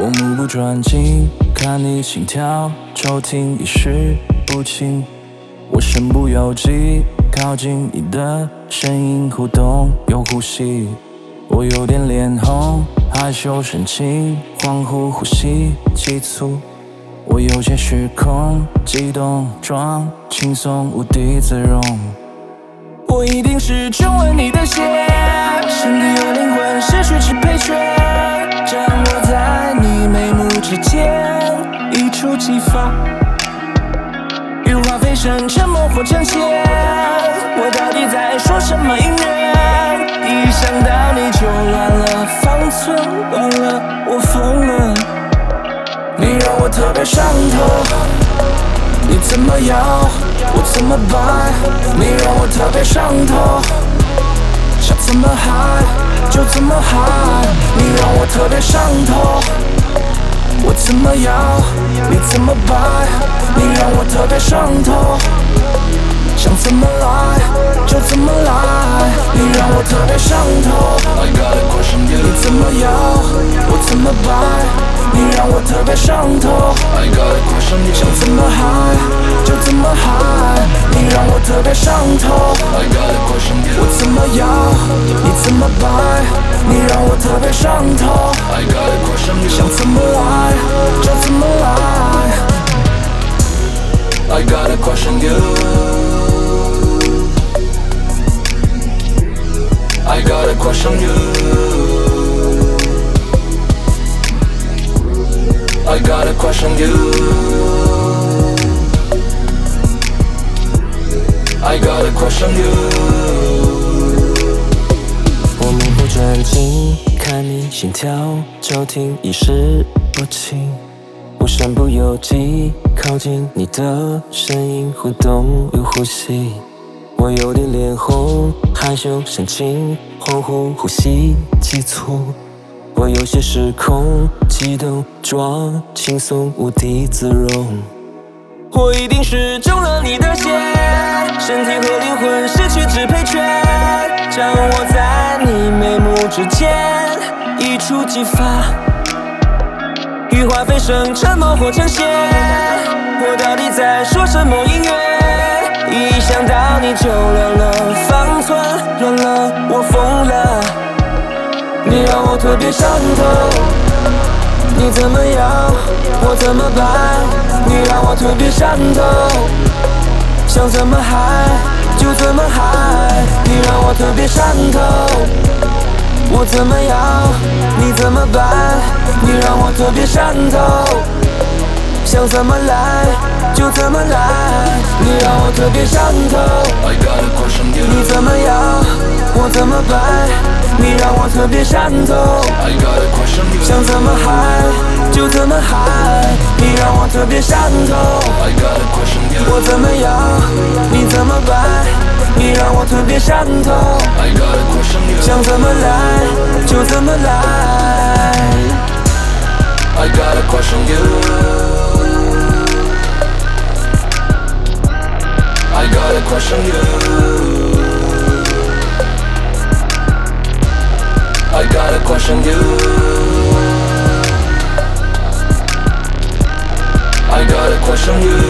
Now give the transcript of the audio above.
我目不转睛看你心跳，骤停一时不清。我身不由己靠近你的声音，互动又呼吸。我有点脸红，害羞神情，恍惚呼吸急促。我有些失控，激动装轻松，无地自容。我一定是中了你的邪，身体和灵魂失去支配权，羽化飞升，沉默或呈现，我到底在说什么音乐？一想到你就乱了，方寸乱了，我疯了。你让我特别上头，你怎么摇？我怎么摆？你让我特别上头，想怎么嗨就怎么嗨。你让我特别上头，怎么摇你怎么摆？你让我特别上头，想怎么来就怎么来。你让我特别上头，你怎么摇我怎么摆？你让我特别上头，想怎么嗨就怎么嗨。你让我特别上头，我怎么摇你怎么摆。你让我特别上头，想怎么来 got a question you. I got a question you. I got a question you. 我目不转睛看你心跳骤停，一时不清。我身不由己靠近你的身影，互动又呼吸。我有点脸红，害羞神情恍惚，呼吸急促。我有些失控，激动装轻松，无地自容。我一定是中了你的邪，身体和灵魂失去支配权，掌握在你眉目之间，一触即发。羽化飞升，沉默或成仙，我到底在说什么你让我特别上头，你怎么样我怎么办，你让我特别上头，想怎么嗨就怎么嗨，你让我特别上头，我怎么样你怎么办，你让我特别上头，想怎么来就怎么来，你让我特别上头，你怎么样我怎么办。你让我特别上头，想怎么嗨就怎么嗨。你让我特别上头，我怎么样你怎么办。你让我特别上头，想怎么来就怎么来。I got a question you. I got a question you. I got a question you. I got a question you.